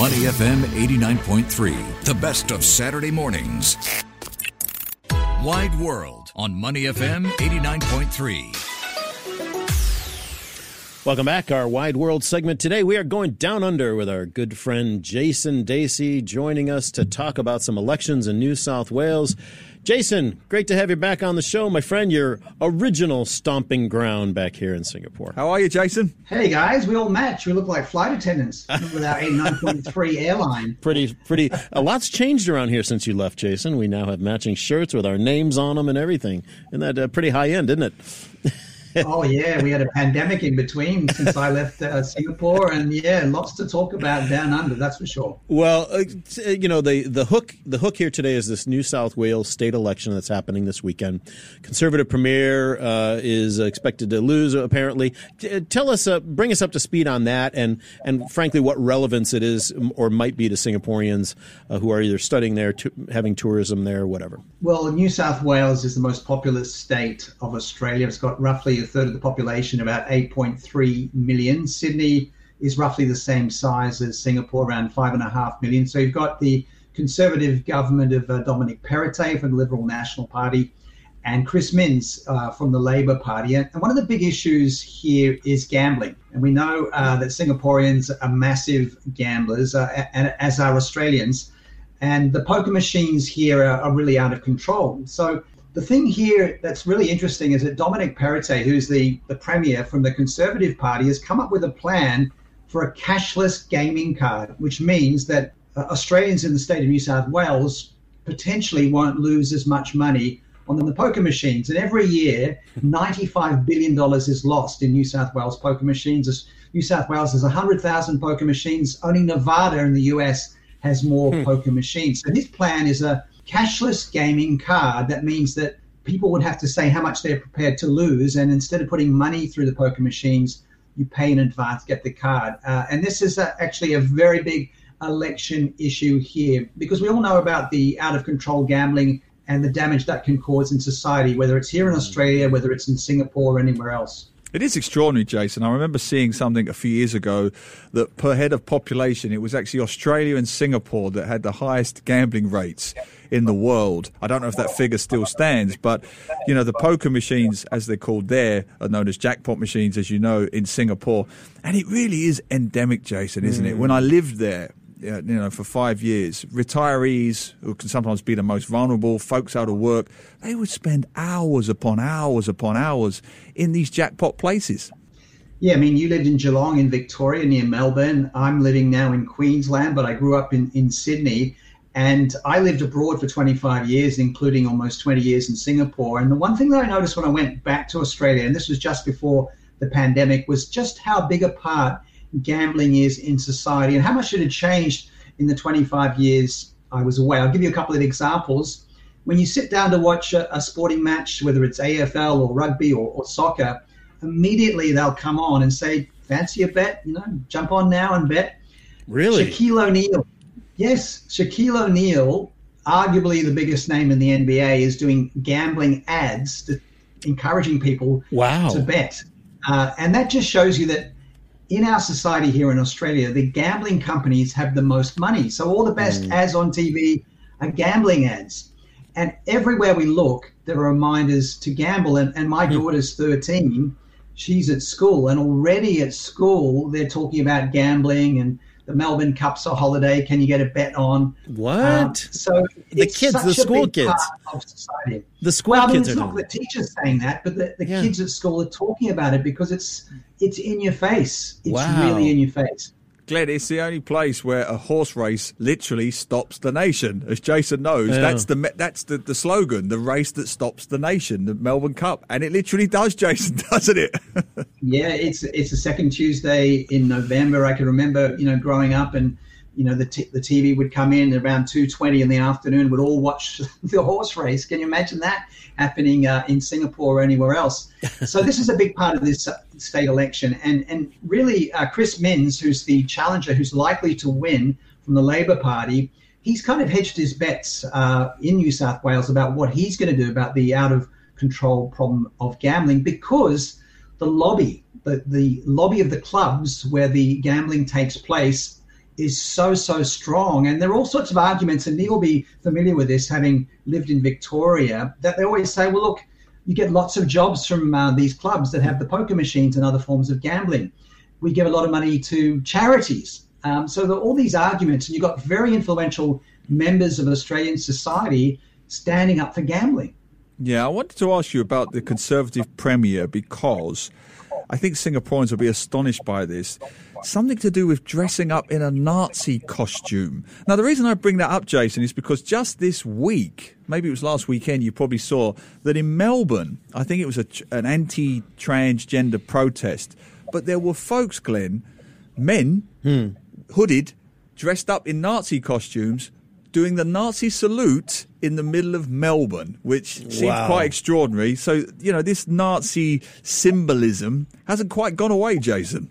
Money FM 89.3, the best of Saturday mornings. Wide World on Money FM 89.3. Welcome back. Our Wide World segment today. We are going down under with our good friend Jason Dasey joining us to talk about some elections in New South Wales. Jason, great to have you back on the show, my friend. Your original stomping ground back here in Singapore. How are you, Jason? Hey guys, we all match. We look like flight attendants with our 89.3 airline. Pretty, pretty. A lot's changed around here since you left, Jason. We now have matching shirts with our names on them and everything. Isn't that uh, pretty high end, isn't it? oh yeah, we had a pandemic in between since I left uh, Singapore, and yeah, lots to talk about down under. That's for sure. Well, uh, you know the the hook the hook here today is this New South Wales state election that's happening this weekend. Conservative premier uh, is expected to lose. Apparently, uh, tell us, uh, bring us up to speed on that, and and frankly, what relevance it is or might be to Singaporeans uh, who are either studying there, to, having tourism there, whatever. Well, New South Wales is the most populous state of Australia. It's got roughly a third of the population, about 8.3 million. Sydney is roughly the same size as Singapore, around five and a half million. So you've got the Conservative government of uh, Dominic Perrottet from the Liberal National Party and Chris Minns uh, from the Labor Party. And one of the big issues here is gambling. And we know uh, that Singaporeans are massive gamblers, uh, and, as are Australians. And the poker machines here are, are really out of control. So the thing here that's really interesting is that Dominic Perrottet, who's the, the premier from the Conservative Party, has come up with a plan for a cashless gaming card, which means that uh, Australians in the state of New South Wales potentially won't lose as much money on the poker machines. And every year, $95 billion is lost in New South Wales poker machines. New South Wales has 100,000 poker machines. Only Nevada in the US has more hmm. poker machines. So his plan is a cashless gaming card. That means that people would have to say how much they're prepared to lose, and instead of putting money through the poker machines, you pay in advance, get the card. Uh, and this is a, actually a very big election issue here because we all know about the out of control gambling and the damage that can cause in society, whether it's here in Australia, whether it's in Singapore or anywhere else. It is extraordinary, Jason. I remember seeing something a few years ago that per head of population, it was actually Australia and Singapore that had the highest gambling rates in the world. I don't know if that figure still stands, but you know the poker machines, as they're called there, are known as jackpot machines, as you know, in Singapore, and it really is endemic, Jason, isn't mm. it? When I lived there, you know, for five years, retirees who can sometimes be the most vulnerable, folks out of work, they would spend hours upon hours upon hours in these jackpot places. Yeah, I mean, you lived in Geelong in Victoria near Melbourne. I'm living now in Queensland, but I grew up in, in Sydney. And I lived abroad for 25 years, including almost 20 years in Singapore. And the one thing that I noticed when I went back to Australia, and this was just before the pandemic, was just how big a part gambling is in society and how much it had changed in the 25 years I was away. I'll give you a couple of examples. When you sit down to watch a, a sporting match, whether it's AFL or rugby or, or soccer, immediately they'll come on and say, Fancy a bet? You know, jump on now and bet. Really? Shaquille O'Neal. Yes, Shaquille O'Neal, arguably the biggest name in the NBA, is doing gambling ads to, encouraging people wow. to bet. Uh, and that just shows you that in our society here in Australia, the gambling companies have the most money. So all the best mm. ads on TV are gambling ads. And everywhere we look, there are reminders to gamble. And, and my mm. daughter's 13. She's at school. And already at school, they're talking about gambling and the Melbourne Cup's a holiday. Can you get a bet on? What? Um, so the kids, the school kids, the school well, I mean, kids. It's not the teachers saying that, but the, the yeah. kids at school are talking about it because it's it's in your face. It's wow. really in your face. Glenn, it's the only place where a horse race literally stops the nation. As Jason knows, yeah. that's the that's the, the slogan, the race that stops the nation, the Melbourne Cup, and it literally does, Jason, doesn't it? yeah, it's it's the second Tuesday in November. I can remember, you know, growing up and you know the t- the TV would come in around two twenty in the afternoon. Would all watch the horse race. Can you imagine that happening uh, in Singapore or anywhere else? so this is a big part of this uh, state election, and and really uh, Chris Minns, who's the challenger, who's likely to win from the Labor Party, he's kind of hedged his bets uh, in New South Wales about what he's going to do about the out of control problem of gambling because the lobby, the, the lobby of the clubs where the gambling takes place is so, so strong. And there are all sorts of arguments, and Neil will be familiar with this, having lived in Victoria, that they always say, well, look, you get lots of jobs from uh, these clubs that have the poker machines and other forms of gambling. We give a lot of money to charities. Um, so there are all these arguments, and you've got very influential members of Australian society standing up for gambling. Yeah, I wanted to ask you about the Conservative Premier because I think Singaporeans will be astonished by this. Something to do with dressing up in a Nazi costume. Now, the reason I bring that up, Jason, is because just this week, maybe it was last weekend, you probably saw that in Melbourne, I think it was a, an anti transgender protest, but there were folks, Glenn, men, hmm. hooded, dressed up in Nazi costumes, doing the Nazi salute in the middle of Melbourne, which seems wow. quite extraordinary. So, you know, this Nazi symbolism hasn't quite gone away, Jason.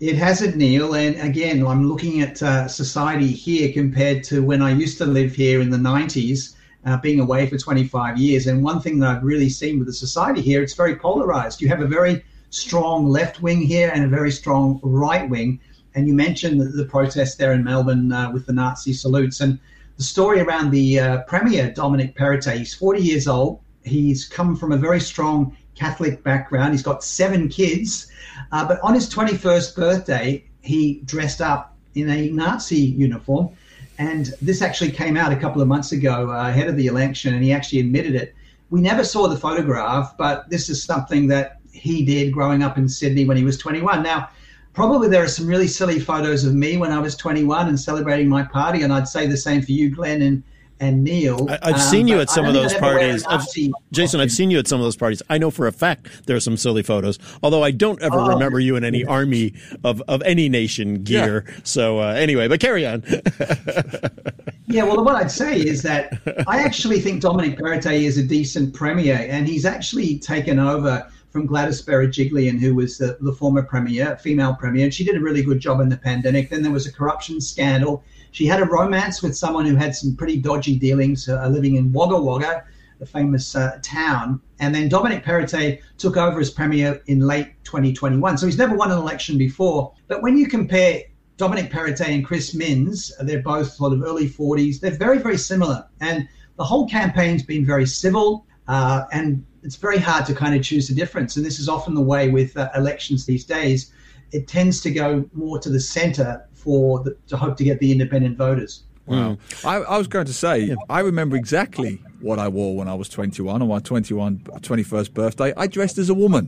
It hasn't, Neil. And again, I'm looking at uh, society here compared to when I used to live here in the 90s, uh, being away for 25 years. And one thing that I've really seen with the society here, it's very polarized. You have a very strong left wing here and a very strong right wing. And you mentioned the, the protest there in Melbourne uh, with the Nazi salutes. And the story around the uh, Premier, Dominic Perrottet. He's 40 years old. He's come from a very strong Catholic background. He's got seven kids. Uh, but on his 21st birthday, he dressed up in a Nazi uniform. And this actually came out a couple of months ago uh, ahead of the election, and he actually admitted it. We never saw the photograph, but this is something that he did growing up in Sydney when he was 21. Now, probably there are some really silly photos of me when I was 21 and celebrating my party, and I'd say the same for you, Glenn and and Neil. I, have um, seen you at some of those parties. I've, Jason, I've seen you at some of those parties. I know for a fact there are some silly photos, although I don't ever oh. remember you in any army of, of any nation gear. Yeah. So uh, anyway, but carry on. yeah, well, what I'd say is that I actually think Dominic Perrottet is a decent premier, and he's actually taken over from Gladys Berejiklian, who was the, the former premier, female premier, and she did a really good job in the pandemic. Then there was a corruption scandal. She had a romance with someone who had some pretty dodgy dealings, uh, living in Wagga Wagga, the famous uh, town. And then Dominic Perrottet took over as premier in late 2021. So he's never won an election before. But when you compare Dominic Perrottet and Chris Minns, they're both sort of early 40s. They're very, very similar. And the whole campaign's been very civil. Uh, and it's very hard to kind of choose a difference. And this is often the way with uh, elections these days. It tends to go more to the centre for the, to hope to get the independent voters. Wow. I, I, was going to say, yeah. I remember exactly what I wore when I was 21 on my 21, 21st birthday. I dressed as a woman.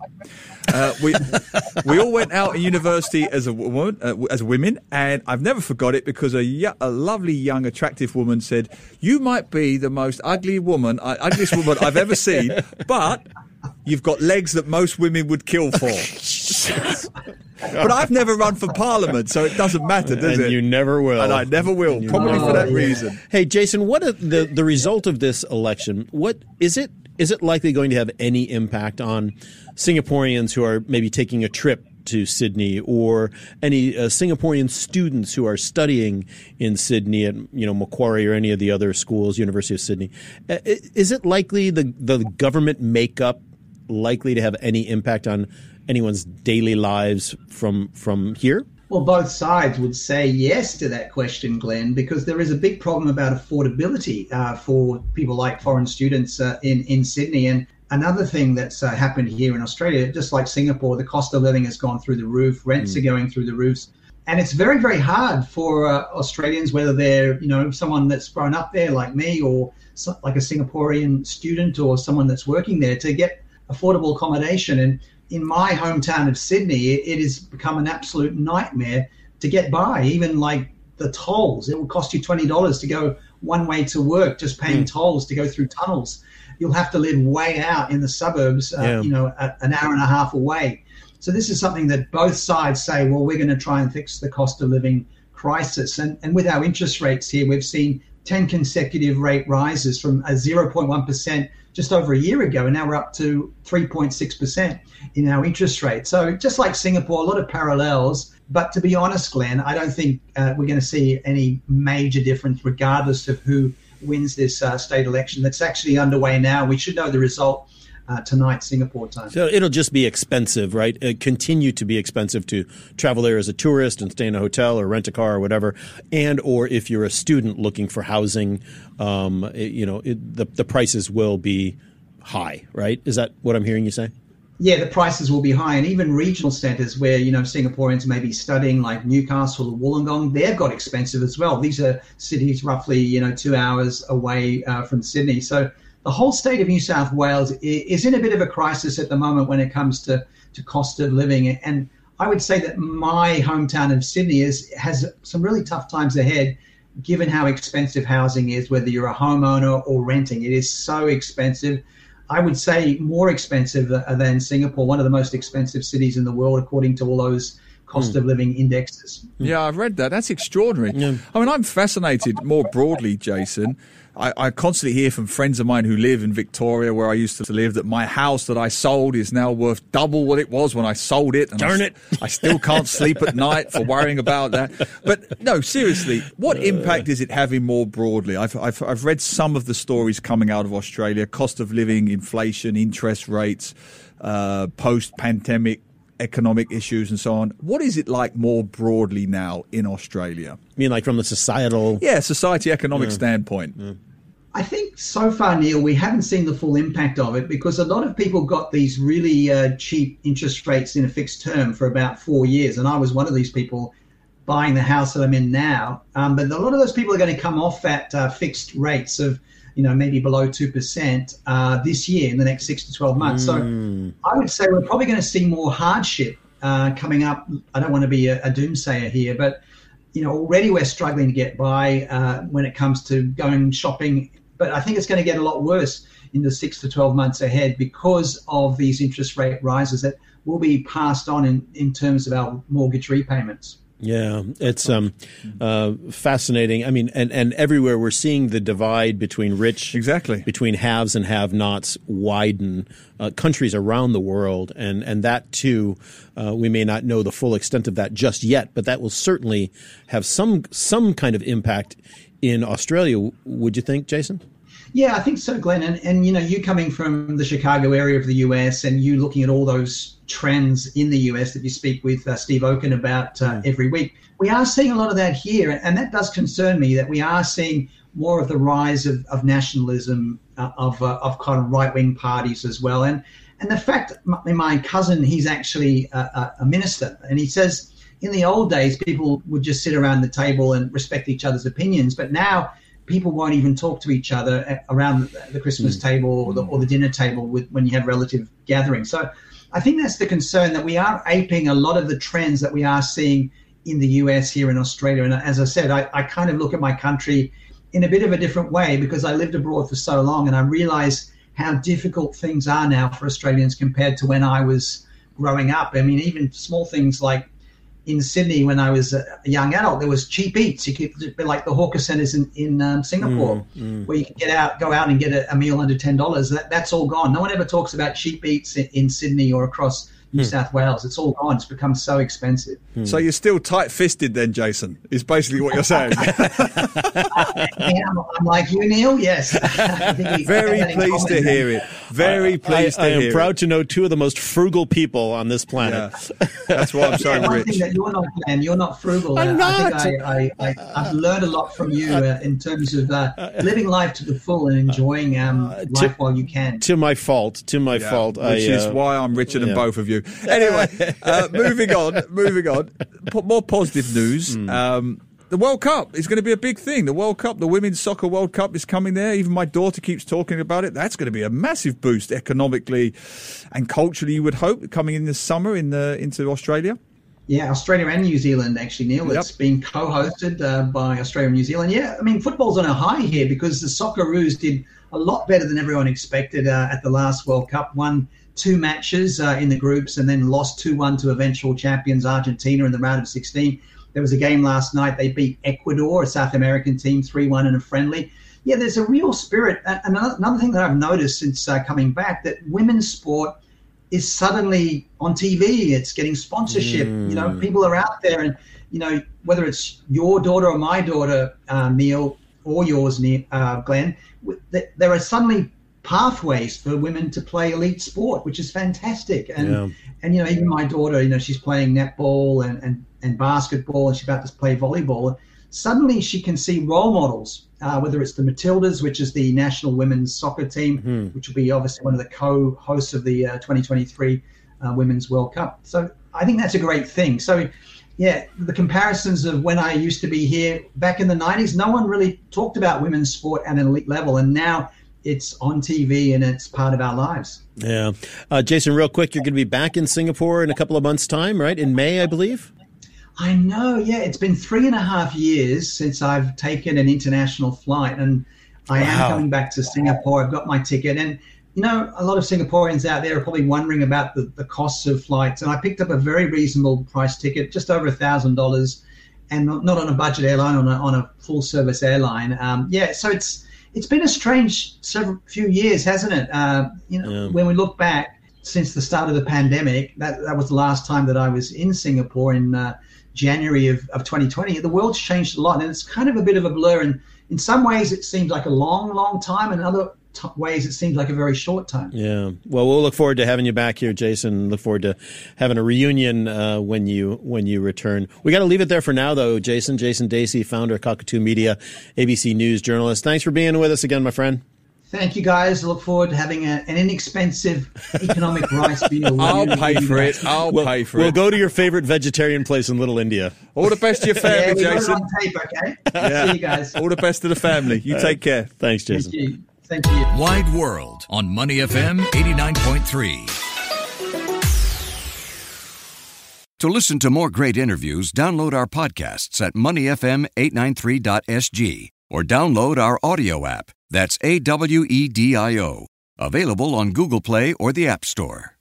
Uh, we we all went out at university as a woman, uh, as women, and I've never forgot it because a, a lovely, young, attractive woman said, "You might be the most ugly woman, uh, ugliest woman I've ever seen, but you've got legs that most women would kill for." but I've never run for parliament, so it doesn't matter, does and it? You never will, and I never will, probably for that reason. Hey, Jason, what the the result of this election? What is it? Is it likely going to have any impact on Singaporeans who are maybe taking a trip to Sydney or any uh, Singaporean students who are studying in Sydney at you know Macquarie or any of the other schools, University of Sydney. Uh, is it likely the the government makeup likely to have any impact on anyone's daily lives from from here? Well, both sides would say yes to that question, Glenn, because there is a big problem about affordability uh, for people like foreign students uh, in in Sydney. And another thing that's uh, happened here in Australia, just like Singapore, the cost of living has gone through the roof, rents mm. are going through the roofs. And it's very, very hard for uh, Australians, whether they're, you know, someone that's grown up there like me or so, like a Singaporean student or someone that's working there to get affordable accommodation. And in my hometown of Sydney, it, it has become an absolute nightmare to get by. Even like the tolls, it will cost you twenty dollars to go one way to work, just paying mm. tolls to go through tunnels. You'll have to live way out in the suburbs, uh, yeah. you know, a, an hour and a half away. So this is something that both sides say, well, we're going to try and fix the cost of living crisis. And, and with our interest rates here, we've seen 10 consecutive rate rises from a 0.1% just over a year ago, and now we're up to 3.6% in our interest rate. So just like Singapore, a lot of parallels. But to be honest, Glenn, I don't think uh, we're going to see any major difference, regardless of who wins this uh, state election that's actually underway now. We should know the result uh, tonight Singapore time. So it'll just be expensive, right? It continue to be expensive to travel there as a tourist and stay in a hotel or rent a car or whatever, and or if you're a student looking for housing, um, it, you know, it, the the prices will be high, right? Is that what I'm hearing you say? yeah, the prices will be high, and even regional centres where you know Singaporeans may be studying, like Newcastle or Wollongong, they've got expensive as well. These are cities roughly you know two hours away uh, from Sydney, so the whole state of New South Wales is in a bit of a crisis at the moment when it comes to to cost of living, and I would say that my hometown of Sydney is has some really tough times ahead. Given how expensive housing is, whether you're a homeowner or renting, it is so expensive I would say more expensive than Singapore, one of the most expensive cities in the world, according to all those cost mm. of living indexes. Yeah, I've read that. That's extraordinary. Yeah. I mean, I'm fascinated more broadly, Jason. I, I, constantly hear from friends of mine who live in Victoria, where I used to live, that my house that I sold is now worth double what it was when I sold it. Darn I, it! I still can't sleep at night for worrying about that. But no, seriously, what uh. impact is it having more broadly? I've, I've, I've read some of the stories coming out of Australia: cost of living, inflation, interest rates, uh, post-pandemic economic issues and so on. What is it like more broadly now in Australia? I mean, like from the societal? Yeah, society economic yeah. standpoint. Yeah. I think so far, Neil, we haven't seen the full impact of it because a lot of people got these really uh, cheap interest rates in a fixed term for about four years. And I was one of these people buying the house that I'm in now. Um, but a lot of those people are going to come off at uh, fixed rates of you know, maybe below 2% uh, this year in the next six to 12 months. Mm. So I would say we're probably going to see more hardship uh, coming up. I don't want to be a, a, doomsayer here, but, you know, already we're struggling to get by uh, when it comes to going shopping. But I think it's going to get a lot worse in the six to 12 months ahead because of these interest rate rises that will be passed on in, in terms of our mortgage repayments. Yeah, it's um, uh, fascinating. I mean, and, and everywhere we're seeing the divide between rich, exactly, between haves and have-nots widen. Uh, countries around the world, and and that too, uh, we may not know the full extent of that just yet, but that will certainly have some some kind of impact in Australia. Would you think, Jason? Yeah, I think so, Glenn. And, and you know, you coming from the Chicago area of the US and you looking at all those trends in the US that you speak with uh, Steve Okun about uh, mm. every week, we are seeing a lot of that here. And that does concern me that we are seeing more of the rise of, of nationalism, uh, of, uh, of kind of right wing parties as well. And, and the fact, my, my cousin, he's actually a, a minister, and he says, in the old days, people would just sit around the table and respect each other's opinions. But now people won't even talk to each other around the Christmas mm. table or the, or the, dinner table with, when you have relative gatherings. So I think that's the concern that we are aping a lot of the trends that we are seeing in the US here in Australia. And as I said, I, I kind of look at my country in a bit of a different way because I lived abroad for so long and I realize how difficult things are now for Australians compared to when I was growing up. I mean, even small things like in Sydney when I was a young adult, there was cheap eats. You could be like the hawker centers in, in um, Singapore, mm, mm. where you can get out, go out and get a, a meal under ten dollars. That, that's all gone. No one ever talks about cheap eats in, in Sydney or across New hmm. South Wales. It's all gone. It's become so expensive. Hmm. So you're still tight-fisted, then, Jason? Is basically what you're saying. I'm, I'm, like you, Neil. Yes. Very pleased to hear it. Very pleased I, I, to I am proud to know two of the most frugal people on this planet. Yeah. That's why I'm so yeah, rich. Thing that you're not, Glenn. You're not frugal. I'm not. I think I, have learned a lot from you uh, in terms of uh, living life to the full and enjoying um, uh, to, life while you can. To my fault. To my yeah, fault. Which is uh, why I'm richer than both of you. Anyway. Uh, moving on, moving on. more positive news. Mm. Um, the World Cup is going to be a big thing. The World Cup, the Women's Soccer World Cup is coming there. Even my daughter keeps talking about it. That's going to be a massive boost economically and culturally, you would hope, coming in this summer in the, into Australia. Yeah, Australia and New Zealand, actually, Neil. Yep. It's been co hosted uh, by Australia and New Zealand. Yeah, I mean, football's on a high here because the Socceroos did a lot better than everyone expected uh, at the last World Cup. Won two matches uh, in the groups and then lost 2 1 to eventual champions Argentina in the round of 16. There was a game last night. They beat Ecuador, a South American team, 3 1 in a friendly. Yeah, there's a real spirit. Another, another thing that I've noticed since uh, coming back that women's sport is suddenly on TV. It's getting sponsorship. Mm. You know, mm. people are out there, and you know whether it's your daughter or my daughter, uh, Neil, or yours, uh, Glenn. There are suddenly pathways for women to play elite sport, which is fantastic. And Yeah. and you know, even my daughter, you know, she's playing netball and, and, and basketball, and she's about to play volleyball. Suddenly, she can see role models, uh, whether it's the Matildas, which is the national women's soccer team, which will be obviously one of the co-hosts of the uh, 2023 uh, Women's World Cup. So I think that's a great thing. So. Yeah, the comparisons of when I used to be here back in the 90s, no one really talked about women's sport at an elite level. And now it's on TV and it's part of our lives. Yeah. Uh, Jason, real quick, you're going to be back in Singapore in a couple of months' time, right? In May, I believe. I know, yeah. It's been three and a half years since I've taken an international flight, and I Wow. am coming back to Singapore. I've got my ticket, and you know, a lot of Singaporeans out there are probably wondering about the, the costs of flights. And I picked up a very reasonable price ticket, just over a thousand dollars, and not, not on a budget airline, on a, on a full service airline. Um, yeah, so it's it's been a strange several few years, hasn't it? Uh, you know, Yeah. when we look back since the start of the pandemic, that that was the last time that I was in Singapore in uh, January of, of 2020. The world's changed a lot, and it's kind of a bit of a blur. And in some ways, it seems like a long, long time, and other t- ways, it seems like a very short time. Yeah. Well, we'll look forward to having you back here, Jason. Look forward to having a reunion uh, when you when you return. We got to leave it there for now, though. Jason, Jason Dasey, founder of Cockatoo Media, ABC News journalist. Thanks for being with us again, my friend. Thank you, guys. I look forward to having a, an inexpensive economic rice meal. I'll pay for it. I'll We'll, pay for it. we'll go to your favorite vegetarian place in Little India. All the best to your Yeah, family, we got it Jason. on tape, okay? See you guys. All the best to the family. You take care. Thanks, Jason. Thank you. Thank you. Wide World on Money FM 89.3. To listen to more great interviews, download our podcasts at moneyfm893.sg or download our audio app. That's A W E D I O. Available on Google Play or the App Store.